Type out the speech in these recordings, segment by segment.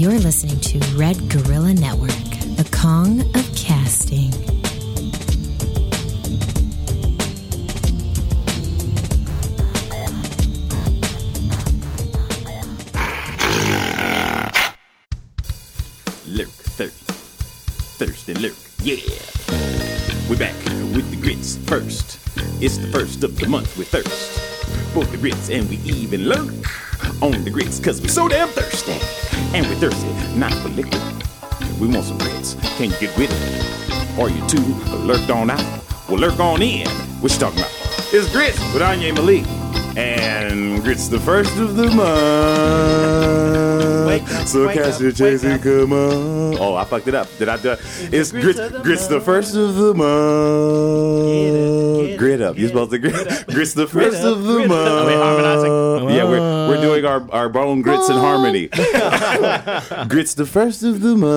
You're listening to Red Guerrilla Network, the Kong of Casting. Lurk, thirsty, thirsty lurk, yeah. We're back with the grits first. It's the first of the month with thirst. For the grits, and we even lurk on the grits, cause we're so damn thirsty. And we're thirsty, not for liquor. We want some grits. Can you get with it? Are you too lurked on out? Well, lurk on in. What you talking about? It's grits with Anya Malik. And grits the first of the month. Wake up, so wake cast up, your chase and come on. Oh, I fucked it up. Did I do it? It's grits grits, the grits the first of the month. Get it, get it, grit up. You're supposed to grit. grit up. Grits the Grit first up, of the month. Are we harmonizing? Yeah, we're, we're doing our, our bone grits in harmony. grits the first of the month.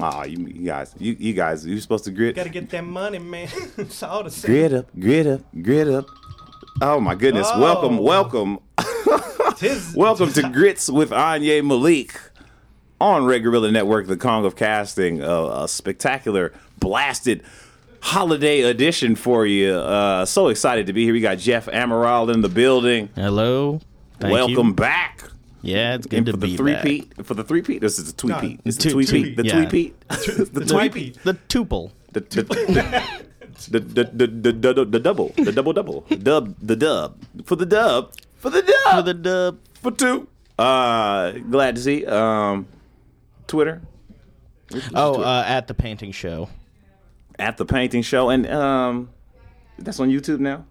Aw, you, you guys, you, you guys, you're supposed to grit. Gotta get that money, man. it's all the same. Grit up, grit up, grit up. Oh my goodness! Oh. Welcome, welcome, Tis- welcome to Grits with Anya Malik on Red Guerrilla Network, the Kong of Casting. Uh, a spectacular, blasted holiday edition for you. Uh, so excited to be here. We got Jeff Amaral in the building. Hello. Thank welcome You. back. Yeah, it's good And to for be the three back. peat, for the three peat, this is a tweet peat. It's two- the tweet peat. The yeah. tweet peat. The tweet peat. The tuple. The the the the the the the the double. The double double. Dub the dub. For the dub. For the dub. For the dub. For two. Uh glad to see. Um Twitter. Oh, uh, at the painting show. At the painting show. And um that's on YouTube now?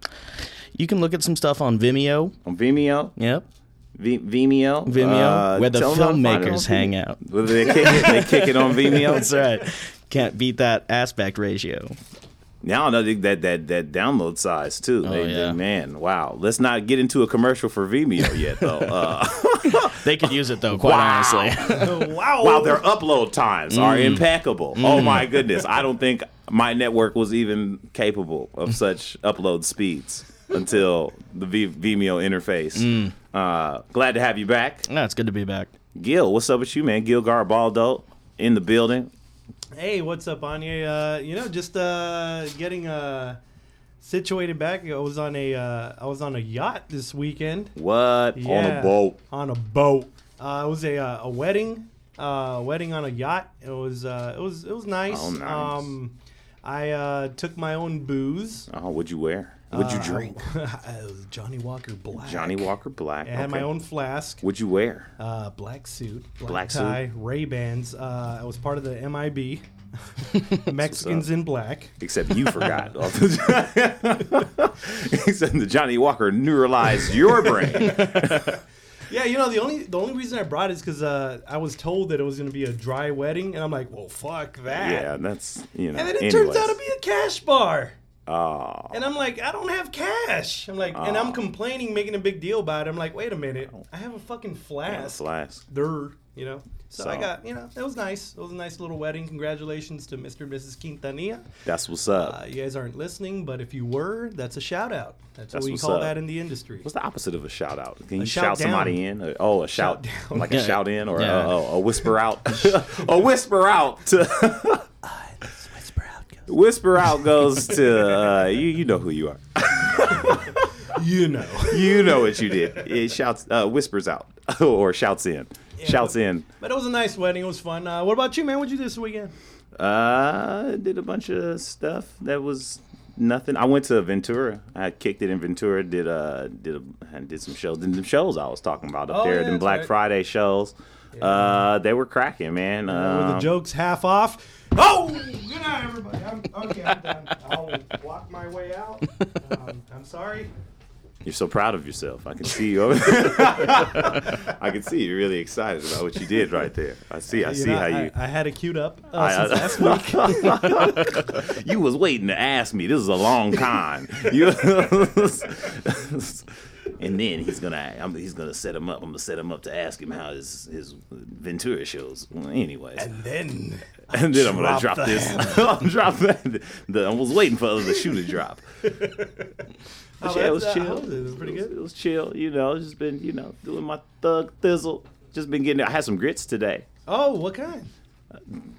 You can look at some stuff on Vimeo. On Vimeo. Yep. V- Vimeo. Vimeo, Uh, where the tell them how to find it on filmmakers hang out. Whether they kick it, they kick it on Vimeo. That's right. Can't beat that aspect ratio. Now I know that that that download size too. Oh, They- they- yeah. man, wow. Let's not get into a commercial for Vimeo yet though. Uh, They could use it though, quite Wow. honestly. wow. wow, their upload times are Mm. impeccable. Oh my goodness. I don't think my network was even capable of such upload speeds until the v- Vimeo interface. Mm. Uh, glad to have you back. no, it's good to be back. Gil, what's up with you, man? Gil Garibaldo in the building. Hey, what's up, Anya? Uh, you know, just uh, getting uh, situated back. I was on a uh, I was on a yacht this weekend. What? On a boat. On a boat. Uh, it was a uh, a wedding. Uh, wedding on a yacht. It was uh, it was it was nice. Oh, nice. Um, I uh, took my own booze. Oh, what'd you wear? What'd you Uh, drink? it Johnnie Walker Black. Johnnie Walker Black. I had my own flask. What'd you wear? Uh, black suit, black, Black suit. tie, Ray Bans. Uh, I was part of the MIB, Mexicans in Black. Except you forgot. Except the Johnnie Walker neuralized your brain. Yeah, you know the only the only reason I brought it is because uh, I was told that it was going to be a dry wedding, and I'm like, well, fuck that. Yeah, that's you know. And then it anyways. turns out to be a cash bar. Oh, And I'm like, I don't have cash. I'm like, and I'm complaining, making a big deal about it. I'm like, wait a minute, I have a fucking flask. flask. There, you know. So, I got, you know, it was nice. It was a nice little wedding. Congratulations to Mr. and Mrs. Quintanilla. That's what's up. Uh, you guys aren't listening, but if you were, that's a shout out. That's, That's what we call up. that in the industry. What's the opposite of a shout out? Can you shout shout, somebody in? Oh, a shout, Shout down. like a shout in, or Yeah. a, a, a whisper out, a whisper out to Whisper out, guys. whisper out goes to uh, you. You know who you are. You know. You know what you did. It shouts, uh, whispers out, or shouts in, shouts but- in. But it was a nice wedding. It was fun. Uh, what about you, man? What'd you do this weekend? Uh, did a bunch of stuff that was nothing. I went to Ventura. I kicked it in Ventura. Did uh did a, did some shows. Did the shows I was talking about up Oh, there. yeah, that's Black right. Friday shows. Uh, they were cracking, man. Were Uh, the jokes half off? Oh, good night, everybody. I'm, okay, I'm done. I'll walk my way out. Um, I'm sorry. You're so proud of yourself. I can see you. Over I can see you're really excited about what you did right there. I see. I You see know, how I, you. I had it queued up uh, I- since last week. you was waiting to ask me. This is a long con. You, and then he's gonna I'm, he's gonna set him up. I'm gonna set him up to ask him how his his Ventura shows. Well, anyways, And then, and then I'm gonna drop this. I'll drop that. The, I was waiting for the shoe to drop. But Oh, yeah, it was uh, chill. it? Was pretty It was, good? it was chill. You know, just been you know doing my thug thizzle. just been getting. I had some grits today. Oh, what kind?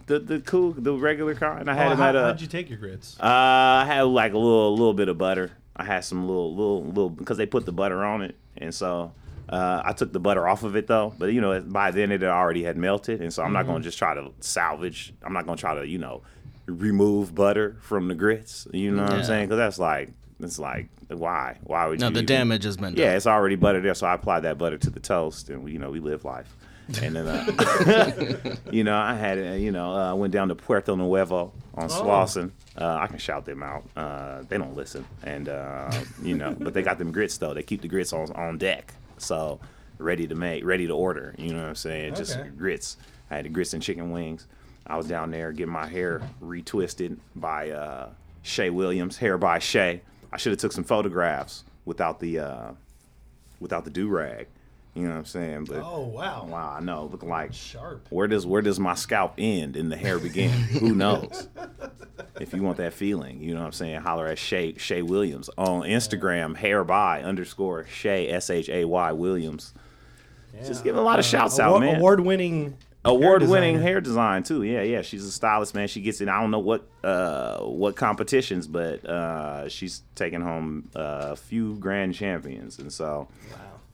The the cool, the regular kind. I had Oh, them how, at a. how'd you take your grits? Uh, I had like a little little bit of butter. I had some little little little because they put the butter on it, and so uh, I took the butter off of it though. But you know, by then it already had melted, and so I'm not Mm-hmm. gonna just try to salvage. I'm not gonna try to you know remove butter from the grits. You know what I'm saying? Because that's like it's like why why would No, you No, the even- damage has been done. Yeah, it's already butter there, so I applied that butter to the toast, and we, you know we live life. And then, uh, you know, I had, uh, you know, I uh, went down to Puerto Nuevo on Slauson. Uh, I can shout them out. Uh, they don't listen, and uh, you know, but they got them grits though. They keep the grits on on deck, so ready to make, ready to order. You know what I'm saying? Just grits. I had the grits and chicken wings. I was down there getting my hair retwisted by uh, Shay Williams, hair by Shay. I should have took some photographs without the uh, without the do rag. You know what I'm saying? But Oh wow. wow, I know, looking like Sharp. where does where does my scalp end and the hair begin? Who knows? If you want that feeling, you know what I'm saying. Holler at Shay Shay Williams on Instagram. Hair by underscore Shay S H A Y Williams. Just giving a lot of shouts out, man. Award winning. Award winning designer. hair design too. Yeah, yeah. She's a stylist, man. She gets in. I don't know what uh what competitions, but uh she's taking home uh, a few grand champions, and so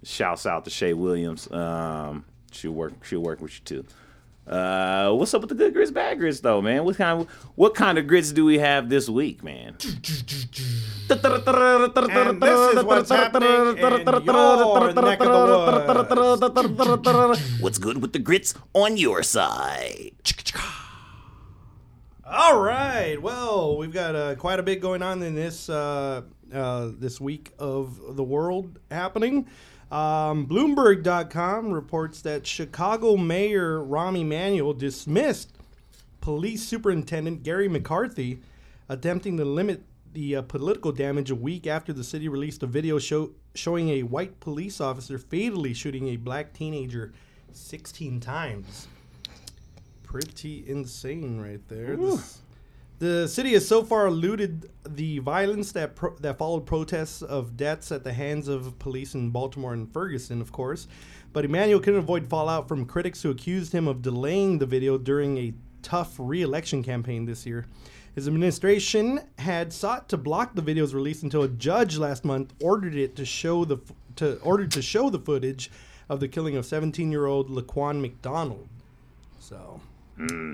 shouts out to Shay Williams. Um, she'll work. She'll work with you too. Uh, what's up with the good grits, bad grits, though, man? What kind of what kind of grits do we have this week, man? And this is what's happening in your neck of the woods. What's good with the grits on your side? All right. Well, we've got uh, quite a bit going on in this uh, uh, this week of the world happening. Um, Bloomberg.com reports that Chicago Mayor Rahm Emanuel dismissed Police Superintendent Gary McCarthy, attempting to limit the uh, political damage a week after the city released a video show, showing a white police officer fatally shooting a black teenager 16 times. Pretty insane, right there. This- the city has so far eluded the violence that pro- that followed protests of deaths at the hands of police in Baltimore and Ferguson, of course. But Emanuel couldn't avoid fallout from critics who accused him of delaying the video during a tough re-election campaign this year. His administration had sought to block the video's release until a judge last month ordered it to show the f- to ordered to show the footage of the killing of 17-year-old Laquan McDonald. So hmm.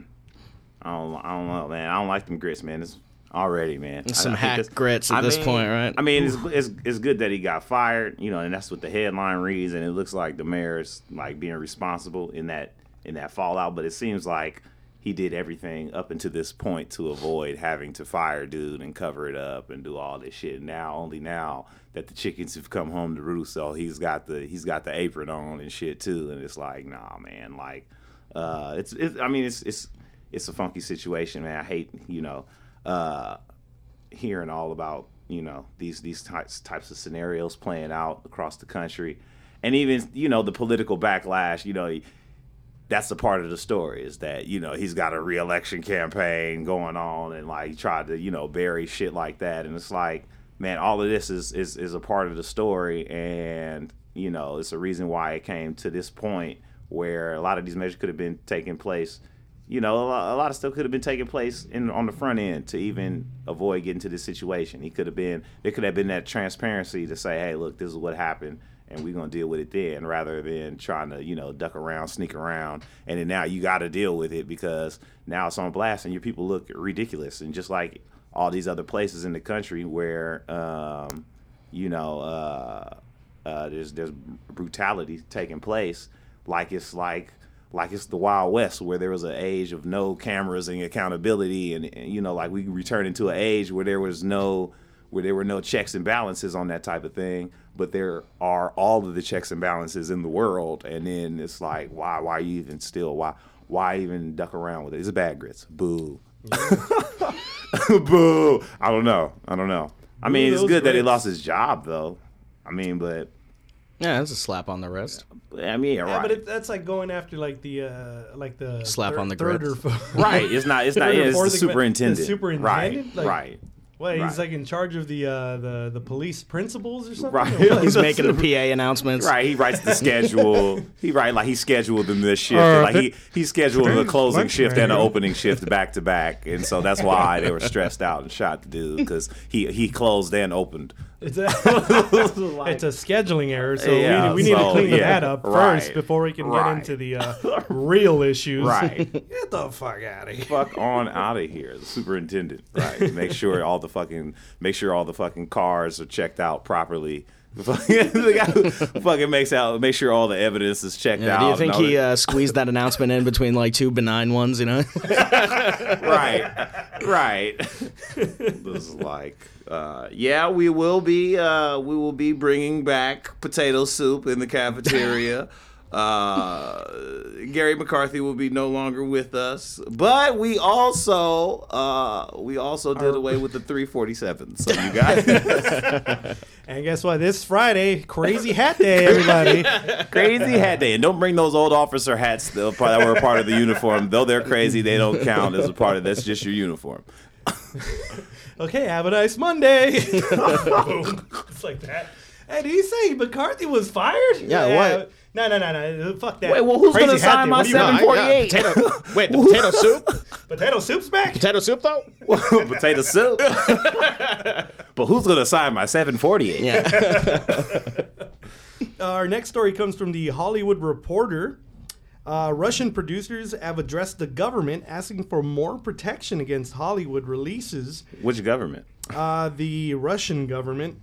I don't, I don't know, man. I don't like them grits, man. It's already, man. I- Some I think hack that's- grits at this mean- point, right? I mean, it's, it's it's good that he got fired, you know, and that's what the headline reads, and it looks like the mayor's like being responsible in that in that fallout. But it seems like he did everything up until this point to avoid having to fire dude and cover it up and do all this shit. Now, only now that the chickens have come home to roost, so he's got the he's got the apron on and shit too, and it's like, nah, man, like, uh, it's, it's I mean, it's it's it's a funky situation, man. I hate, you know, uh, hearing all about you know these these types types of scenarios playing out across the country, and even you know the political backlash. You know, that's a part of the story is that you know he's got a reelection campaign going on, and like he tried to you know bury shit like that, and it's like, man, all of this is is is a part of the story, and you know it's a reason why it came to this point where a lot of these measures could have been taking place you know, a lot, a lot of stuff could have been taking place in on the front end to even avoid getting to this situation. He could have been there could have been that transparency to say, hey, look, this is what happened, and we're gonna deal with it then, rather than trying to you know duck around, sneak around, and then now you got to deal with it because now it's on blast and your people look ridiculous, and just like all these other places in the country where, um, you know, uh, uh, there's there's brutality taking place, like it's like like it's the Wild West where there was an age of no cameras and accountability, and, and, you know, like we return into an age where there was no where there were no checks and balances on that type of thing, but there are all of the checks and balances in the world, and then it's like, why, why you even still, why, why even duck around with it? It's a bad grits. Boo. Boo. I don't know. I don't know. I mean, it's good that he lost his job, though. I mean, but Yeah, that's a slap on the wrist. I mean, yeah, Yeah, right. but it, that's like going after like the uh, like the Slap third, on the third grits. or fourth. Right. It's not. It's not. Yeah, it's the fourth, superintendent. The superintendent. Right. Like, right. What he's Right. like in charge of the uh, the the police principals or something. Right. Or? He's making the PA announcements. Right, he writes the schedule. he write like he scheduled them this shift. Uh, like he he scheduled the closing lunch shift and the opening shift back to back, and so that's why they were stressed out and shot the dude because he he closed and opened. It's a, it's a scheduling error, so Yeah, we, need- we need to clean yeah, that up right, first before we can right. get into the uh, real issues. Right. Get the fuck out of here. Fuck on out of here, the superintendent. Right, make sure all the fucking make sure all the fucking cars are checked out properly. the guy who fucking makes out make sure all the evidence is checked Yeah, out. do you think he uh, squeezed that announcement in between like two benign ones? You know. right, right. this is like, uh, yeah, we will be, uh, we will be bringing back potato soup in the cafeteria. Uh, Gary McCarthy will be no longer with us, but we also, uh, we also did away with the 347. So you guys, And guess what? This Friday, crazy hat day, everybody. crazy hat day, and don't bring those old officer hats that were that were a part of the uniform. Though they're crazy, they don't count as a part of. That's just your uniform. okay, have a nice Monday. it's like that. And did he say McCarthy was fired? Yeah, what? No, no, no, no. Fuck that. Wait, well, who's Crazy gonna sign day. my What do you mean? 748? potato. Wait, the potato soup. Potato soup's back? Potato soup though. potato soup. but who's gonna sign my 748? Yeah. Our next story comes from the Hollywood Reporter. Uh, Russian producers have addressed the government asking for more protection against Hollywood releases. Which government? Uh, the Russian government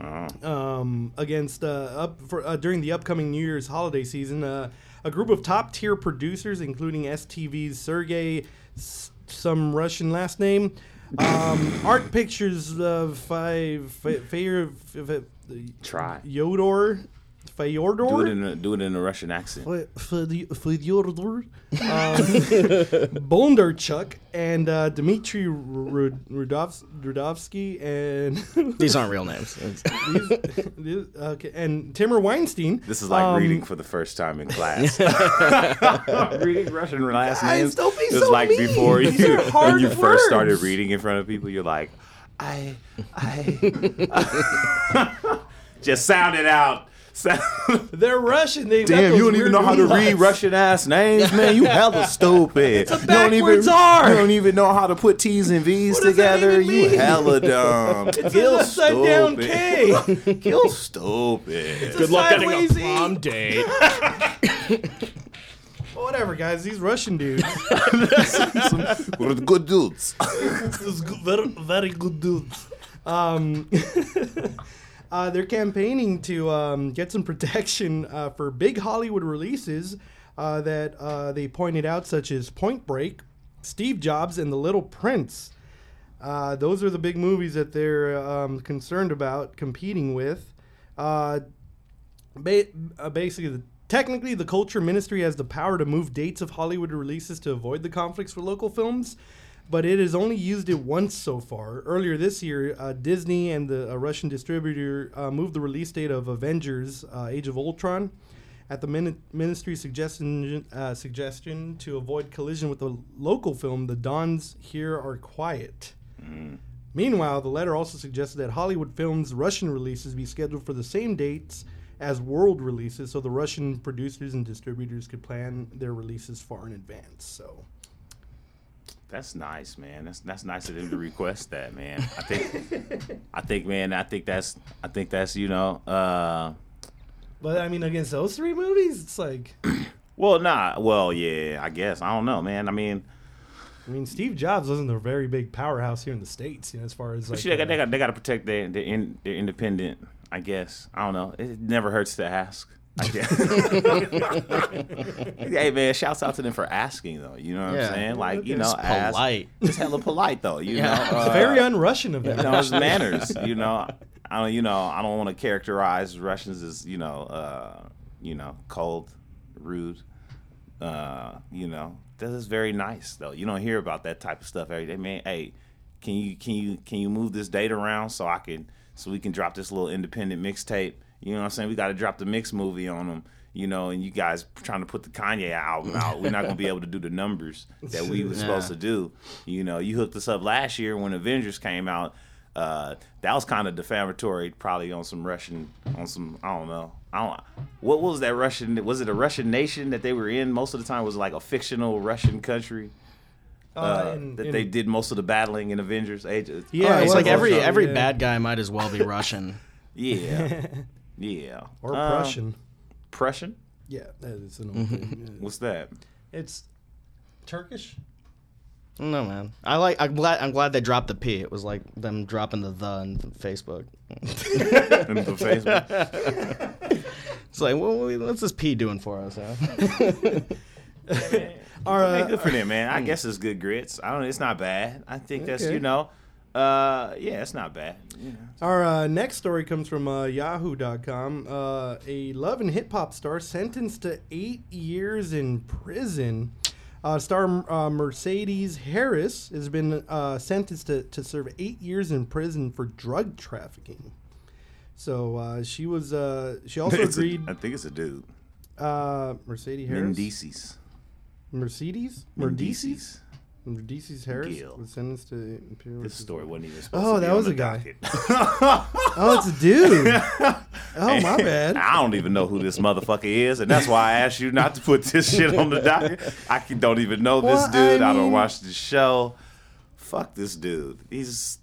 um, against uh, up for uh, during the upcoming New Year's holiday season. Uh, a group of top tier producers, including STV's Sergey, S- some Russian last name, um, Art Pictures of Five, Fyodor, Try. Fyodor, Do it in a, do it in a Russian accent. Fyodor, um, Bondarchuk, and uh, Dmitry Rud- Rudovsky, and These aren't real names. These, these- okay, and Timur Weinstein. This is like um, reading for the first time in class. reading Russian last Guys, names. don't be It's so like mean. before you These are when hard you first started reading in front of people, you're like, I, I, just sound it out. Sound- They're Russian. They got Damn, those you don't even know how to words. read Russian ass names, man. You hella stupid. It's a backwards R. You don't even know how to put T's and V's What does that together. even You mean? hella dumb. It's an Kill upside down stupid. K. Kill stupid. Good luck getting getting a prom date. Whatever, guys. These Russian dudes. We're good dudes. Very, very good dudes. Um, uh, they're campaigning to um, get some protection uh, for big Hollywood releases uh, that uh, they pointed out, such as Point Break, Steve Jobs, and The Little Prince. Uh, those are the big movies that they're um, concerned about competing with. Uh, ba- basically, the, technically, the Culture Ministry has the power to move dates of Hollywood releases to avoid the conflicts for local films, but it has only used it once so far. Earlier this year, uh, Disney and the uh, Russian distributor uh, moved the release date of Avengers: uh, Age of Ultron. At the min- ministry's suggestion, uh, suggestion to avoid collision with the local film, The Dawns Here Are Quiet. Meanwhile, the letter also suggested that Hollywood films' Russian releases be scheduled for the same dates as world releases, so the Russian producers and distributors could plan their releases far in advance. So, That's nice, man. That's that's nice of them to request that, man. I think, I think, man. I think that's, I think that's, you know, uh, but I mean, against those three movies, it's like, well, nah, well, yeah, I guess I don't know, man. I mean, I mean, Steve Jobs wasn't a very big powerhouse here in the states, you know, as far as like. shit, they got, uh, they got, they got to protect their, their, in, their independent. I guess I don't know. It never hurts to ask. Hey man, shouts out to them for asking though. You know what Yeah. I'm saying? Like you It's know, ask. polite. Just hella polite though. You Yeah. know, uh, very un-Russian of them. you know, it's manners. You know, I don't. You know, I don't want to characterize Russians as you know, uh, you know, cold, rude. Uh, you know, this is very nice though. You don't hear about that type of stuff every day. Man, hey, can you can you can you move this date around so I can so we can drop this little independent mixtape? You know what I'm saying? We got to drop the mix movie on them. You know, and you guys trying to put the Kanye album out. We're not gonna be able to do the numbers that we were supposed to do. You know, you hooked us up last year when Avengers came out. Uh, that was kind of defamatory, probably on some Russian, on some I don't know. I don't. What was that Russian? Was it a Russian nation that they were in most of the time? Was it like a fictional Russian country uh, in- that in- they did most of the battling in Avengers Age? Yeah, Oh, it it's like every every yeah. bad guy might as well be Russian. yeah, yeah. or Uh, Prussian. Prussian. Yeah, that is an old Mm-hmm. thing. yeah. What's that? It's Turkish. no man, I like. I'm glad. I'm glad they dropped the P. It was like them dropping the the on Facebook. In the Facebook? It's like, well, what's this P doing for us? Huh? Our, Hey, uh, good for them, man. I guess it's good grits. I don't. It's not bad. I think that's Okay. you know. Uh, yeah, it's not bad. Know. Our uh, next story comes from uh, Yahoo.com. Uh, a love and hip hop star sentenced to eight years in prison. Uh, star uh, Mercedes Harris has been uh, sentenced to, to serve eight years in prison for drug trafficking. So uh, she was. Uh, she also It's agreed. I think it's a dude. uh, Mercedes Harris. Mendeecees. Mercedes. Mercedes. Mendeecees. Mercedes Harris Gil. was sentenced to. imperial- This story wasn't even supposed Oh, to be that was a guy. Oh, it's a dude. oh, my bad. I don't even know who this motherfucker is, and that's why I asked you not to put this shit on the docket. I don't even know this Well, I dude. I, don't watch the show. Fuck this dude. He's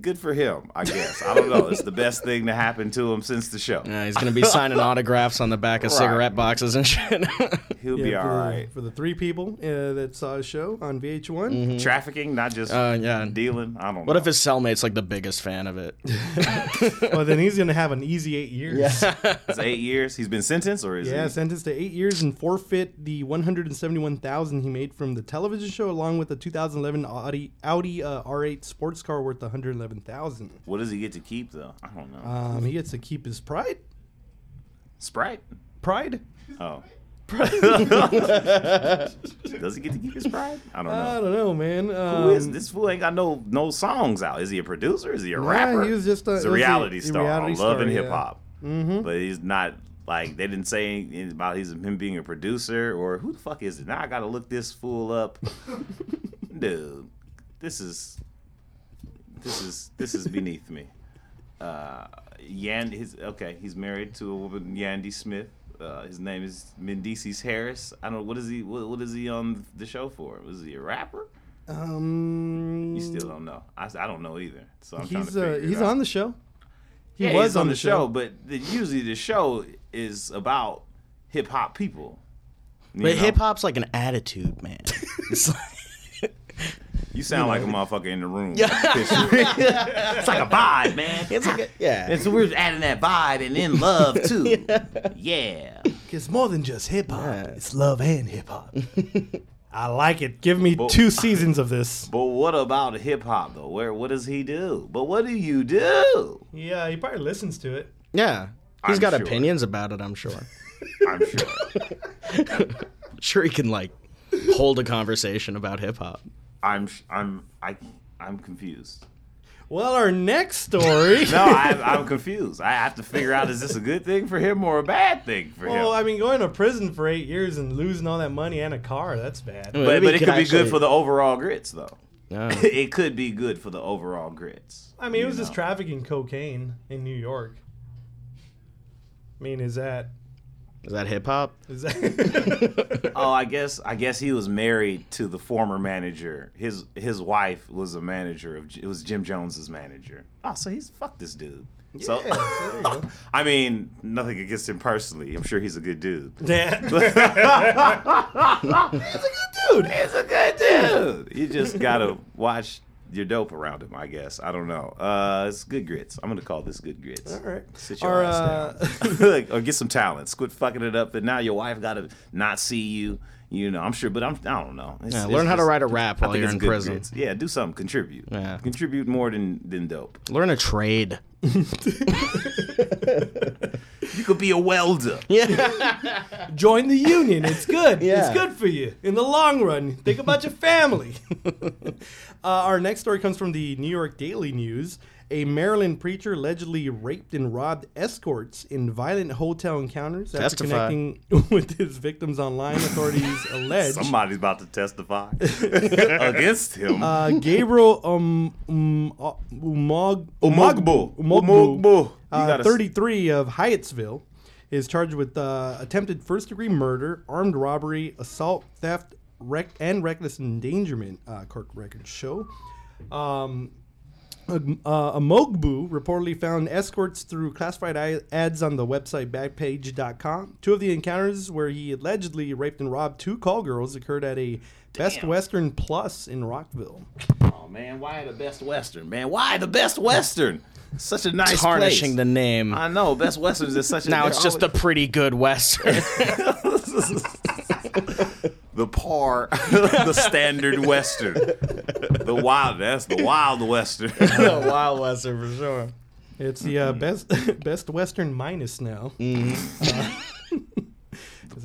good for him, I guess. I don't know. It's the best thing to happen to him since the show. yeah, he's gonna be signing autographs on the back of Right. cigarette boxes and shit. He'll Yeah, be for, all right. for the three people uh, that saw his show on VH1. Trafficking, not just Uh, yeah. dealing. I don't know. what if his cellmate's like the biggest fan of it? well, then he's gonna have an easy eight years. Yeah, It's eight years? He's been sentenced, or is he? Yeah, sentenced to eight years and forfeit the one hundred and seventy-one thousand he made from the television show, along with the 2011 Audi Audi uh, R8 sports car worth one hundred eleven thousand. What does he get to keep though? I don't know. Um, he gets to keep his pride. Sprite. Pride. Oh. Does he get to keep his pride? I don't know. I don't know, man. Um, Who is this fool? Ain't got no no songs out. Is he a producer? Is he a Nah, rapper? he was just a- He's a was a- reality a star reality on star, Love and yeah. Hip Hop. Mm-hmm. But he's not like they didn't say anything about him being a producer or who the fuck is it? Now I gotta look this fool up. Dude, this is this is this is beneath me. Uh, Yan, his okay, he's married to a woman, Yandy Smith. Uh, his name is Mendeecees Harris. I don't know what is he. What, what is he on the show for? Was he a rapper? Um, You still don't know. I, I don't know either. So I'm trying to he's figure uh, it he's out. on the show. He yeah, was he's on, the, show, but the, usually the show is about hip hop people. You But hip hop's like an attitude, man. It's like, You sound like a motherfucker in the room. Yeah. it's like a vibe, man. it's like a, yeah. And so we're adding that vibe and then love too. yeah. It's more than just hip hop. Yeah. It's love and hip hop. I like it. Give me two seasons of this. But what about hip hop though? Where what does he do? But what do you do? Yeah, he probably listens to it. yeah. He's I'm got sure. opinions about it, I'm sure. I'm sure. Sure he can like hold a conversation about hip hop. I'm I'm I I'm confused. Well, our next story. No, I, I'm confused. I have to figure out is this a good thing for him or a bad thing for well, him. Well, I mean, going to prison for eight years and losing all that money and a car, that's bad. Well, but but it could could be good for the overall grits though. Yeah. it could be good for the overall grits. I mean, it you was just trafficking cocaine in New York. I mean, is that Is that hip hop? that? Oh, I guess I guess he was married to the former manager. His his wife was a manager of it was Jim Jones's manager. Oh, so he's fuck this dude. So Yeah, there you go. I mean, nothing against him personally. I'm sure he's a good dude. Yeah. He's a good dude, he's a good dude. You just gotta watch your dope around him. I guess I don't know. Uh, it's good grits. I'm gonna call this good grits. All right. Sit your Our, ass uh, down. Like, or get some talents. Quit fucking it up. And now your wife got to not see you. You know, I'm sure, but I'm. I don't know. It's- Yeah, it's learn how to write a rap while you're in prison. grits. Yeah, do something. Contribute. Yeah. Contribute more than than dope. Learn a trade. You could be a welder. Yeah. Join the union. It's good. It's good for you in the long run. Think about your family. Uh, our next story comes from the New York Daily News. A Maryland preacher allegedly raped and robbed escorts in violent hotel encounters after Testify. connecting with his victims online. Authorities allege. Somebody's about to testify against him. Uh, Gabriel um, um, uh, Umog, Umogbo. Umogbo, Umogbo. Uh, 33 of Hyattsville, is charged with uh, attempted first degree murder, armed robbery, assault, theft, rec- and reckless endangerment, uh, court records show. Um, uh, Amogbu reportedly found escorts through classified ads on the website backpage.com. Two of the encounters where he allegedly raped and robbed two call girls occurred at a Best Western Plus in Rockville. oh man, why the Best Western? Man, why the Best Western? Such a nice Tarnishing the name. I know Best Westerns is such a. now it's just a always- pretty good western. the par, the standard Western, the wild. That's the Wild Western. the Wild western for sure. It's the uh, best Best Western minus now. Because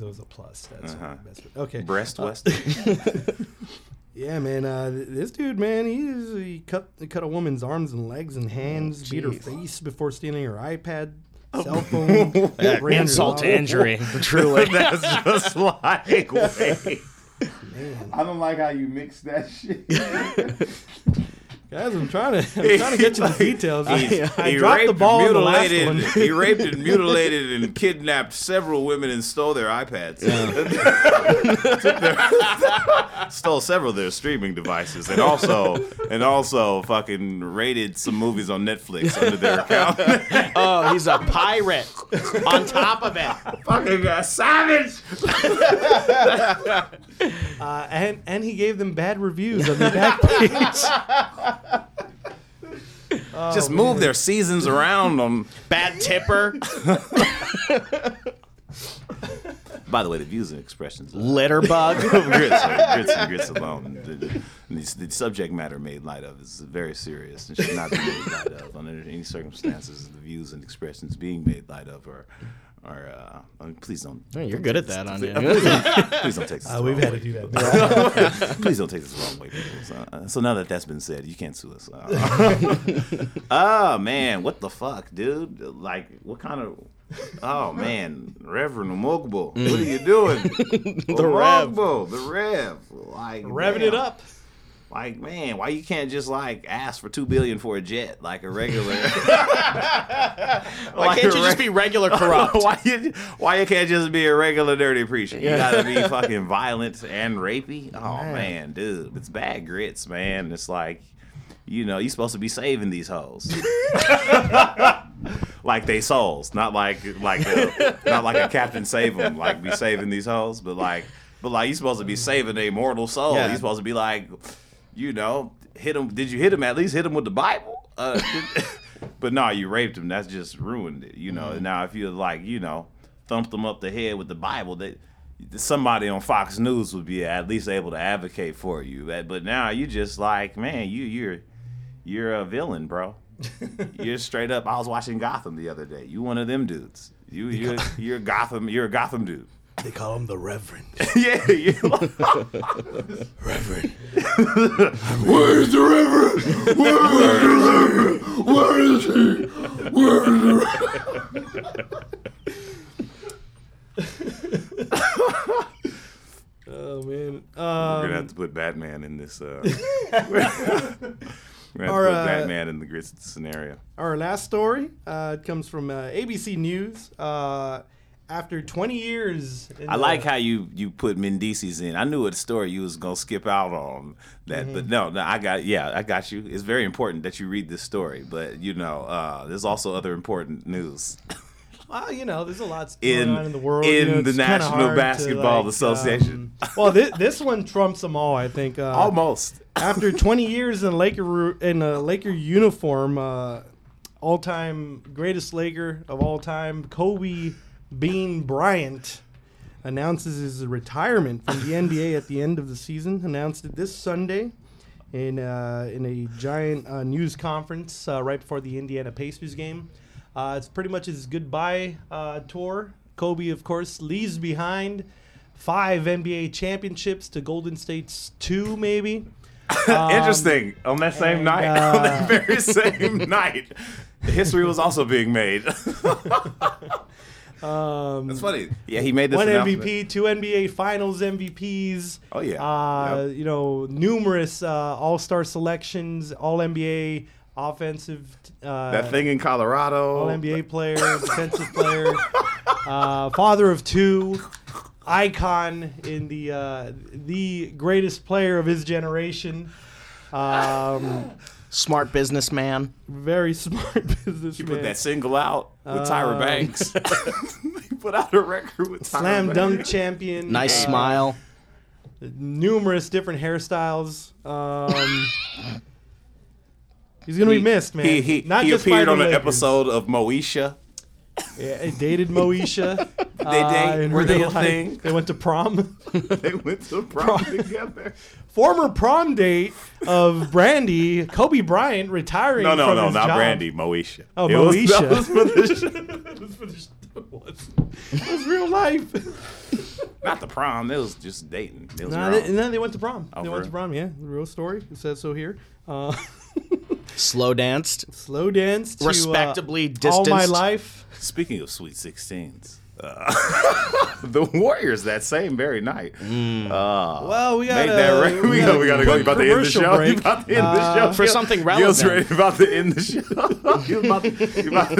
it was a plus. That's Uh-huh. best. Okay. Breast Western. Yeah, man. Uh, this dude, man, he, he cut he cut a woman's arms and legs and hands, beat her face before stealing her iPad, cell oh. phone, Yeah, insult to injury. Truly. That's just like. Wait. I don't like how you mix that shit. Guys, I'm trying to I'm trying to get you the details. I, I he dropped the raped, ball in the last mutilated, one. he raped and mutilated and kidnapped several women and stole their iPads. Took their- stole several of their streaming devices and also and also fucking rated some movies on Netflix under their account. oh, he's a pirate. On top of it. fucking got savage. Uh, and and he gave them bad reviews on the back page. Oh, Just move their seasons around them. Bad tipper. By the way, the views and expressions. Letterbug. Grits, grits and grits alone. The, the- the subject matter made light of is very serious and should not be made light of under any circumstances. The views and expressions being made light of are, are uh, I mean, please don't. Oh, you're good at that, aren't you? Please don't take this. Uh, we've wrong had to do that. Please don't take this the wrong way, people. So, uh, so now that that's been said, you can't sue us. Uh, oh man, what the fuck, dude? Like, what kind of? Oh man, Reverend Omogbo, what are you doing? the Rev. the Rev, like Revving it up. Like, man, why you can't just like ask for two billion for a jet like a regular? Why can't you just be regular corrupt? why you why you can't just be a regular dirty preacher? You gotta be fucking violent and rapey. Oh man. dude, it's bad grits, man. It's like, you know, you're supposed to be saving these hoes. like they souls, not like like a, not like a Captain save them, like be saving these hoes, but like but like you're supposed to be saving a mortal soul. Yeah. You supposed to be like, you know, hit him. Did you hit him? At least hit him with the Bible. Uh, but no, you raped him. That's just ruined it. You know. Now if you like, you know, thumped him up the head with the Bible, that somebody on Fox News would be at least able to advocate for you. But- But now you just like, man, you you're you're a villain, bro. you're straight up. I was watching Gotham the other day. You one of them dudes. You you're you're Gotham. You're a Gotham dude. They call him the Reverend. yeah, you. Reverend. Where's the Reverend? Where's the Reverend? Where is he? Where is the Reverend? Oh man. We're gonna have Um, to put Batman in this. Uh, we're gonna have to Our, put uh, Batman in the grits scenario. our last story uh, it comes from uh, ABC News. Uh, after 20 years, in I the- like how you you put Mendeecees in. I knew what story you was gonna skip out on that, Mm-hmm. but no, no, I got yeah, I got you. It's very important that you read this story, but you know, uh, there's also other important news Well, you know, there's a lot In- on in the world. in you know, the National Basketball like, Association. um, well, this, this one trumps them all, I think. Uh, almost. after 20 years in Laker in a Laker uniform, uh, all-time greatest Laker of all time, Kobe Bean Bryant announces his retirement from the NBA at the end of the season. Announced it this Sunday in uh, in a giant uh, news conference uh, right before the Indiana Pacers game. Uh, it's pretty much his goodbye uh, tour. Kobe, of course, leaves behind five NBA championships to Golden State's two, maybe. Interesting. On that same and, night, uh, on that very same night, history was also being made. Um, That's funny. Yeah, he made this one. MVP, two NBA Finals MVPs. Oh, yeah. Uh, Yep. You know, numerous uh, All Star selections, All NBA offensive. Uh, That thing in Colorado. All NBA player, defensive player, uh, father of two, icon in the uh, the greatest player of his generation. Um, Smart businessman. very smart businessman. He put that single out with Uh, Tyra Banks. he put out a record with Tyra Slam Banks. dunk champion. Nice uh, smile. numerous different hairstyles. Um, he's gonna be missed, man. He, he, Not he just appeared by the on an Lakers. episode of Moesha. Yeah, he dated Moesha. They uh, date? Were they a life. thing? They went to prom. they went to prom together. Former prom date of Brandy, Kobe Bryant retiring. No, no, no, not job. Brandy, Moesha. Oh, It Moesha. that was for the show. It was for the sh- it was- real life. Not the prom. It was just dating. It was Nah, they, and then they went to prom. Oh, they went to prom. Yeah, the real story. It says so here. Uh, Slow danced. slow dance. To, Respectably uh, All my life. Speaking of Sweet 16s, uh, the Warriors that same very night. Uh, Well, we got made that right. We, got, we gotta go. You about to end the commercial show? break. You about to end the Uh, show? For something Gil's relevant. ready about to end the show. you about to, you about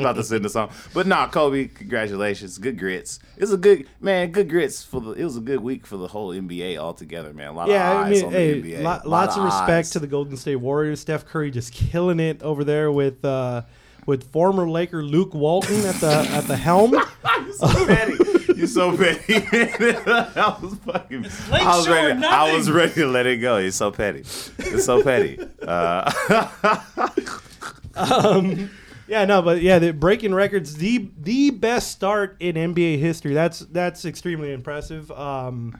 about to send the song. But nah, Kobe, congratulations. Good grits. It was a good man. Good grits for the. It was a good week for the whole NBA altogether, man. A lot Yeah, of I mean, on hey, the NBA. lo- Lot lots of respect eyes. to the Golden State Warriors. Steph Curry just killing it over there with uh, with former Laker Luke Walton at the at the helm. You're so petty. You're so petty. I was fucking. I was Show or ready. I was ready to let it go. You're so petty. You're so petty. Uh, Yeah, no, but yeah, the breaking records, the the best start in NBA history. That's that's extremely impressive. Um,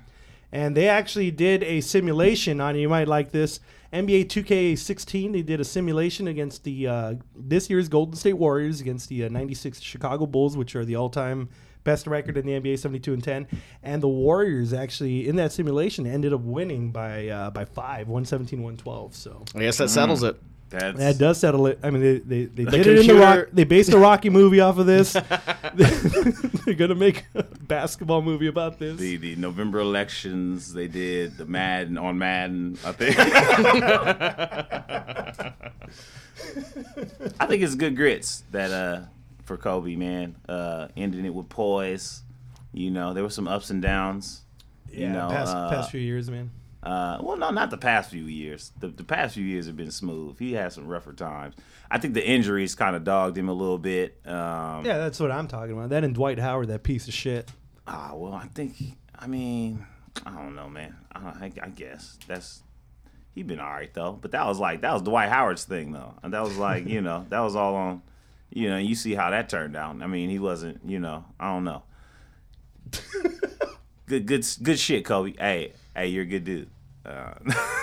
and they actually did a simulation on. You might like this NBA 2K16. They did a simulation against the uh, this year's Golden State Warriors against the uh, 96 Chicago Bulls, which are the all-time best record in the NBA, 72 and 10. And the Warriors actually in that simulation ended up winning by uh, by five, 117, 112. So. I guess that settles it. That's That does settle it. I mean, they they, they did it in the rock. They based a Rocky movie off of this. They're gonna make a basketball movie about this. the the November elections. They did the Madden on Madden. I think. I think it's good grits that uh for Kobe, man. Uh, ending it with poise. You know, there were some ups and downs. yeah, you know, past uh, past few years, man. Uh, well, no, not the past few years. The, the past few years have been smooth. He had some rougher times. I think the injuries kind of dogged him a little bit. Um, Yeah, that's what I'm talking about. That and Dwight Howard, that piece of shit. Ah, well, I think. I mean, I don't know, man. I, I, I guess that's. He been all right though, but that was like that was Dwight Howard's thing though, and that was like you know that was all on, you know. You see how that turned out. I mean, he wasn't. You know, I don't know. good, good, good shit, Kobe. Hey, hey, you're a good dude. Uh,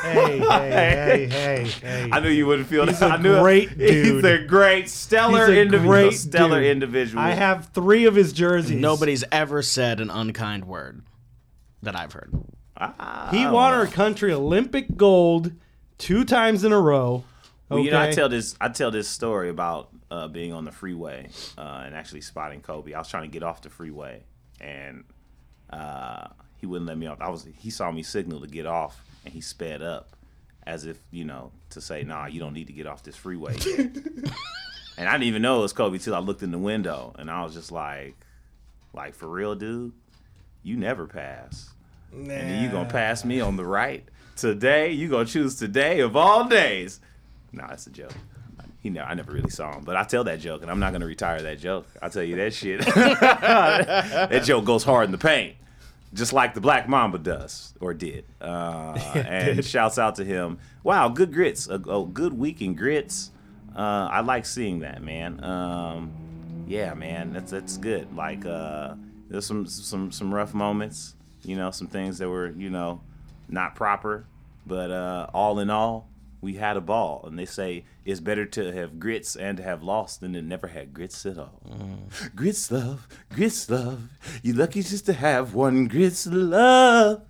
Hey, hey, hey, hey, hey. I knew you wouldn't feel He's that. a I knew great He's dude. a great, stellar He's a individual. great stellar dude. individual. I have three of his jerseys. Nobody's ever said an unkind word that I've heard. Ah, He won our country Olympic gold two times in a row. Well, you know, I tell this I tell this story about uh, being on the freeway uh, and actually spotting Kobe. I was trying to get off the freeway, and uh, he wouldn't let me off. I was he saw me signal to get off, and he sped up, as if you know to say, "Nah, you don't need to get off this freeway." and I didn't even know it was Kobe till I looked in the window, and I was just like, "Like for real, dude, you never pass." and then you gonna pass me on the right today. You gonna choose today of all days. Nah, that's a joke. He never, I never really saw him, but I tell that joke, and I'm not gonna retire that joke. I'll tell you that shit. that joke goes hard in the paint, just like the Black Mamba does or did. Uh, and shouts out to him. Wow, good grits. A, a good week in grits. Uh, I like seeing that, man. Um, yeah, man, that's that's good. Like uh, there's some some some rough moments, you know, some things that were you know not proper, but uh, all in all, we had a ball. And they say it's better to have grits and to have lost than to never had grits at all. Grits love, grits love. You lucky just to have one grits love,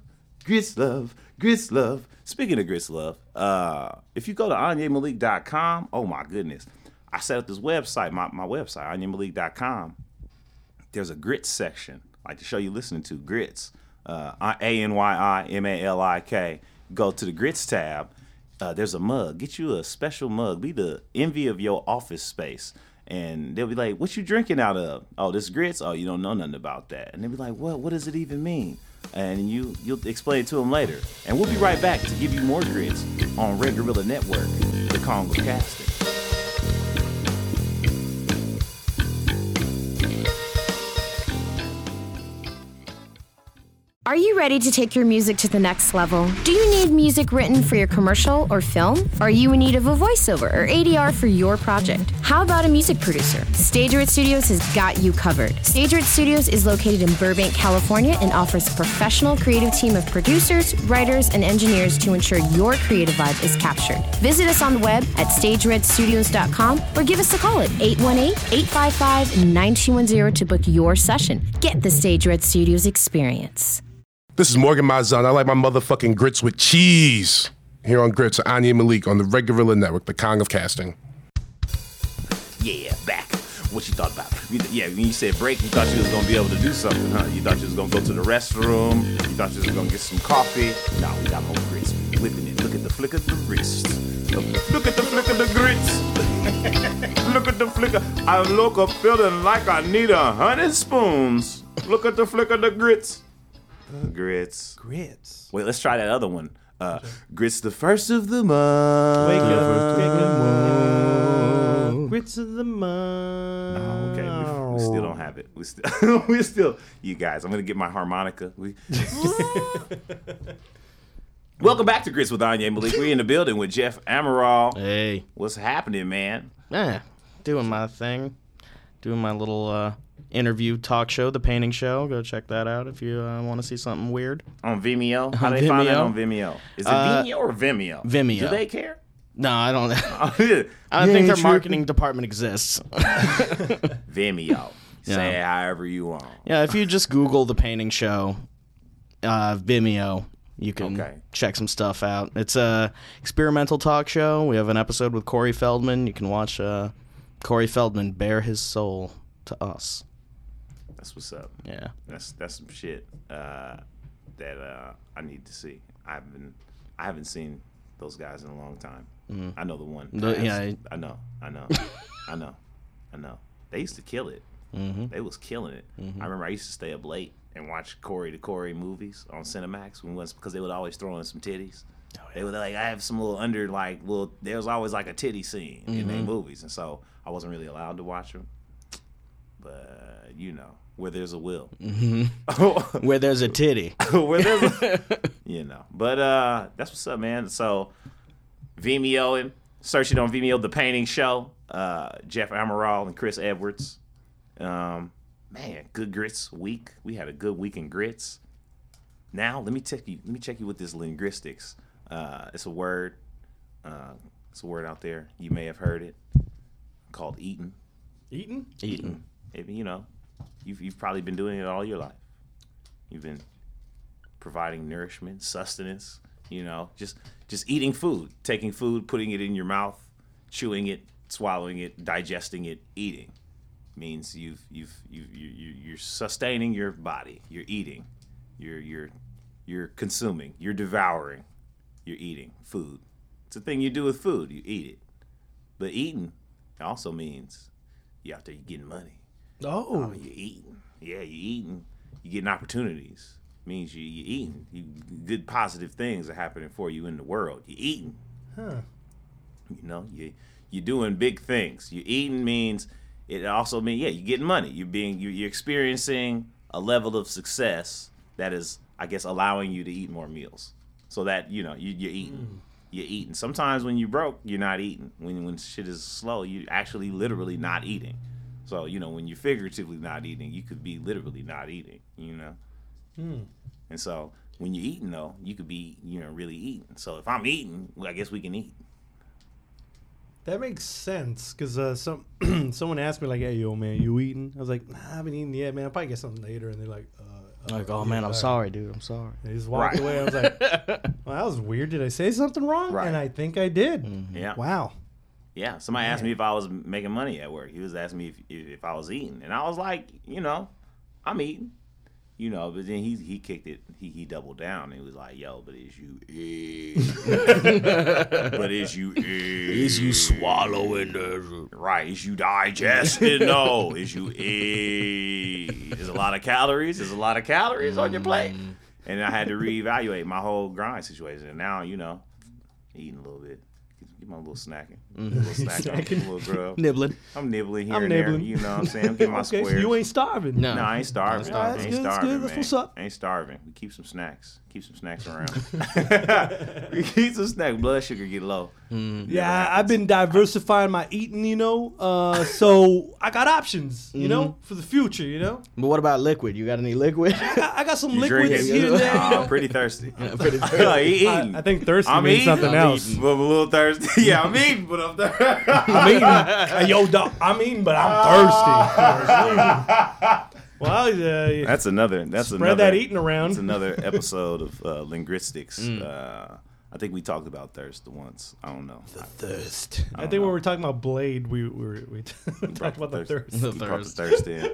grits love, grits love. Speaking of grits love, uh, if you go to AnyaMalik.com, oh my goodness, I set up this website, my, my website, AnyaMalik.com. There's a grits section, like the show you're listening to, grits, uh, A N Y I M A L I K. Go to the grits tab. Uh, there's a mug. Get you a special mug. Be the envy of your office space. And they'll be like, "What you drinking out of? Oh, this grits. Oh, you don't know nothing about that." And they'll be like, "What? What does it even mean?" And you you'll explain it to them later. And we'll be right back to give you more grits on Red Guerrilla Network, the Kong of Casting. Are you ready to take your music to the next level? Do you need music written for your commercial or film? Are you in need of a voiceover or ADR for your project? How about a music producer? Stage Right Studios has got you covered. Stage Right Studios is located in Burbank, California and offers a professional creative team of producers, writers, and engineers to ensure your creative vibe is captured. Visit us on the web at stageredstudios.com or give us a call at 818-855-9210 to book your session. Get the Stage Red Studios experience. This is Morgan Mazan. I like my motherfucking grits with cheese. Here on Grits, Anya Malik on the Red Guerrilla Network, the Kong of Casting. Yeah, back. What you thought about? Yeah, when you said break, you thought you was gonna be able to do something, huh? You thought you was gonna go to the restroom. You thought you was gonna get some coffee. No, we got more grits. We whipping it. Look at the flick of the wrist. Look at the flick of the grits. Look at the flicker. I look up feeling like I need a hundred spoons. Look at the flick of the grits. Grits. Grits. Wait, let's try that other one. Uh, grits the first of the month. Wake up, wake up, Grits of the month. Oh, okay, we, we still don't have it. We still, we still, you guys. I'm gonna get my harmonica. We. Welcome back to Grits with Anya Malik. We're in the building with Jeff Amaral. Hey, What's happening, man? yeah, doing my thing, doing my little uh, interview talk show, the painting show. Go check that out if you uh, want to see something weird. On Vimeo. How On they find that Vimeo? on Vimeo? Is it Uh, Vimeo or Vimeo? Vimeo. Do they care? No, I don't. I don't think their tripping. marketing department exists. Vimeo. Say Yeah. it however you want. yeah, if you just Google the painting show, uh, Vimeo, you can Okay. check some stuff out. It's a experimental talk show. We have an episode with Corey Feldman. You can watch uh, Corey Feldman bare his soul to us. That's what's up. Yeah. That's that's some shit uh, that uh, I need to see. I haven't I haven't seen those guys in a long time. I know the one. Mm-hmm. The- yeah. I know. I know. I know. I know. They used to kill it. Mm-hmm. They was killing it. I remember I used to stay up late and watch Corey to Corey movies on Cinemax when was because they would always throw in some titties. Oh, They were like I have some little under like little. There was always like a titty scene in Mm-hmm. their movies, and so I wasn't really allowed to watch them. But you know, where there's a will, Where there's a titty. where there's, a, you know. But uh, that's what's up, man. So Vimeo and search it on Vimeo, the painting show. Uh, Jeff Amaral and Chris Edwards. Um, man, good grits week. We had a good week in grits. Now let me check you. Let me check you with this linguistics. Uh, it's a word. Uh, it's a word out there. You may have heard it called eating. Eating? Eating. If, you know, you've, you've probably been doing it all your life. You've been providing nourishment, sustenance. You know, just just eating food, taking food, putting it in your mouth, chewing it, swallowing it, digesting it, eating means you've you've you you you- you're sustaining your body. You're eating. You're you're you're consuming. You're devouring. You're eating food. It's a thing you do with food. You eat it. But eating also means you out there you getting money. Oh. Um, you eating. Yeah, you eating. You getting opportunities. Means you you eating. You good positive things are happening for you in the world. You eating. Huh. You know, you you're doing big things. You eating means it also means yeah, you're getting money. You're being you you're experiencing a level of success that is, I guess, allowing you to eat more meals. So that you know you you're eating. Hmm. You're eating. Sometimes when you broke, you're not eating. When when shit is slow, you actually literally not eating. So you know when you're figuratively not eating, you could be literally not eating. You know. And so when you're eating though, you could be you know really eating. So if I'm eating, well, I guess we can eat. That makes sense because uh, some someone asked me like, "Hey, yo, man, you eating?" I was like, nah, "I haven't eaten yet, man. I'll probably get something later." And they're like, uh, Like, oh man, I'm sorry, dude. I'm sorry. He just walked Right. away. I was like, well, that was weird. Did I say something wrong? Right. And I think I did. Yeah. Wow. Yeah, somebody asked me if I was making money at work. He was asking me if, if, if I was eating, and I was like, you know, I'm eating, you know. But then he he kicked it. He he doubled down. and He was like, yo, but is you eat? but is you eat? Is you swallowing the? right? Is you digesting? no, is you eat? There's a lot of calories. There's a lot of calories on your plate, mm-hmm. and I had to reevaluate my whole grind situation. And now you know, eating a little bit. Get my little snacking, a little snack, a little grub. Nibbling. I'm nibbling here I'm and nibbling. there. You know what I'm saying? I'm getting my Okay, so squares. you ain't starving. No. no, I ain't starving. starving. I That's ain't good, that's starving, good. That's man. what's up. Ain't starving. We keep some snacks. Keep some snacks around. we keep some snacks. Blood sugar get low. Mm-hmm. Yeah, I've been diversifying my eating, you know. Uh, so I got options, you know, mm-hmm. for the future, you know. But what about liquid? You got any liquid? I got, I got some You liquids here and there. you Oh. I'm pretty thirsty. Pretty Yeah, he I. I think thirsty I'm means eating. something I'm else. eating, I'm a little thirsty. yeah, I'm eating, but I'm thirsty. I'm eating. Uh, yo, dog, I'm eating, but I'm thirsty. well, uh, That's another. That's spread another. that eating around. That's another episode of uh, linguistics. Uh, I think we talked about thirst once. I don't know. The thirst. I, think when we were talking about Blade, we we, were, we talked about the thirst. The We brought the thirst. thirst in.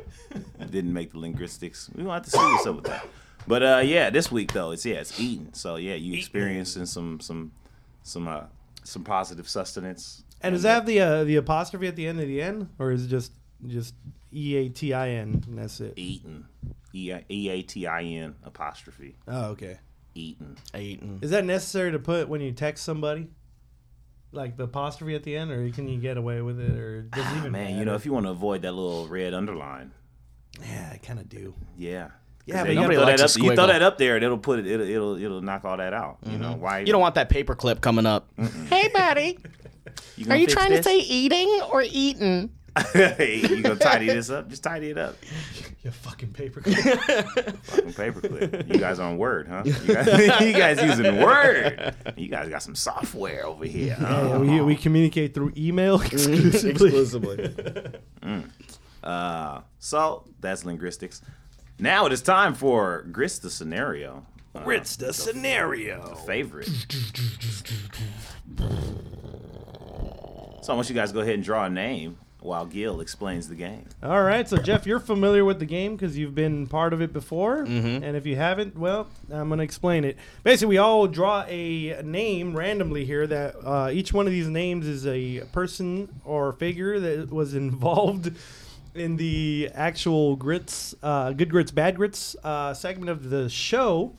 Didn't make the linguistics. We gonna have to see what's up with that. But uh, yeah, this week though, it's yeah, it's eating. So yeah, you experiencing some some some uh, some positive sustenance. And does that have the uh, the apostrophe at the end of the end, or is it just just E A T I N? That's it. eating? E A T I N apostrophe Oh, okay. eating. Eating. Is that necessary to put when you text somebody? Like the apostrophe at the end, or can you get away with it, or does it even Man, you know, if you want to avoid that little red underline, yeah, I kind of do. yeah. Yeah, 'Cause but then you you Nobody throw likes that a up, you throw that up there, and it'll put it. It'll it'll, it'll knock all that out. You know mm-hmm. why? You don't want that paperclip coming up. Hey, buddy. You Are you fix trying to say eating or eating? hey, you gonna tidy this up? Just tidy it up. You fucking paper. Fucking paperclip. You guys on Word, huh? You guys, you guys using Word. You guys got some software over here. Huh? yeah, we, we communicate through email mm-hmm. exclusively. Exclusively. Mm. Uh, so that's linguistics. Now it is time for Grits the Scenario. Uh, Ritz the scenario. favorite. So I want you guys to go ahead and draw a name while Gil explains the game. All right, so Jeff, you're familiar with the game because you've been part of it before, Mm-hmm. and if you haven't, well, I'm going to explain it. Basically, we all draw a name randomly here. That uh, each one of these names is a person or figure that was involved in the actual grits, uh, good grits, bad grits uh, segment of the show.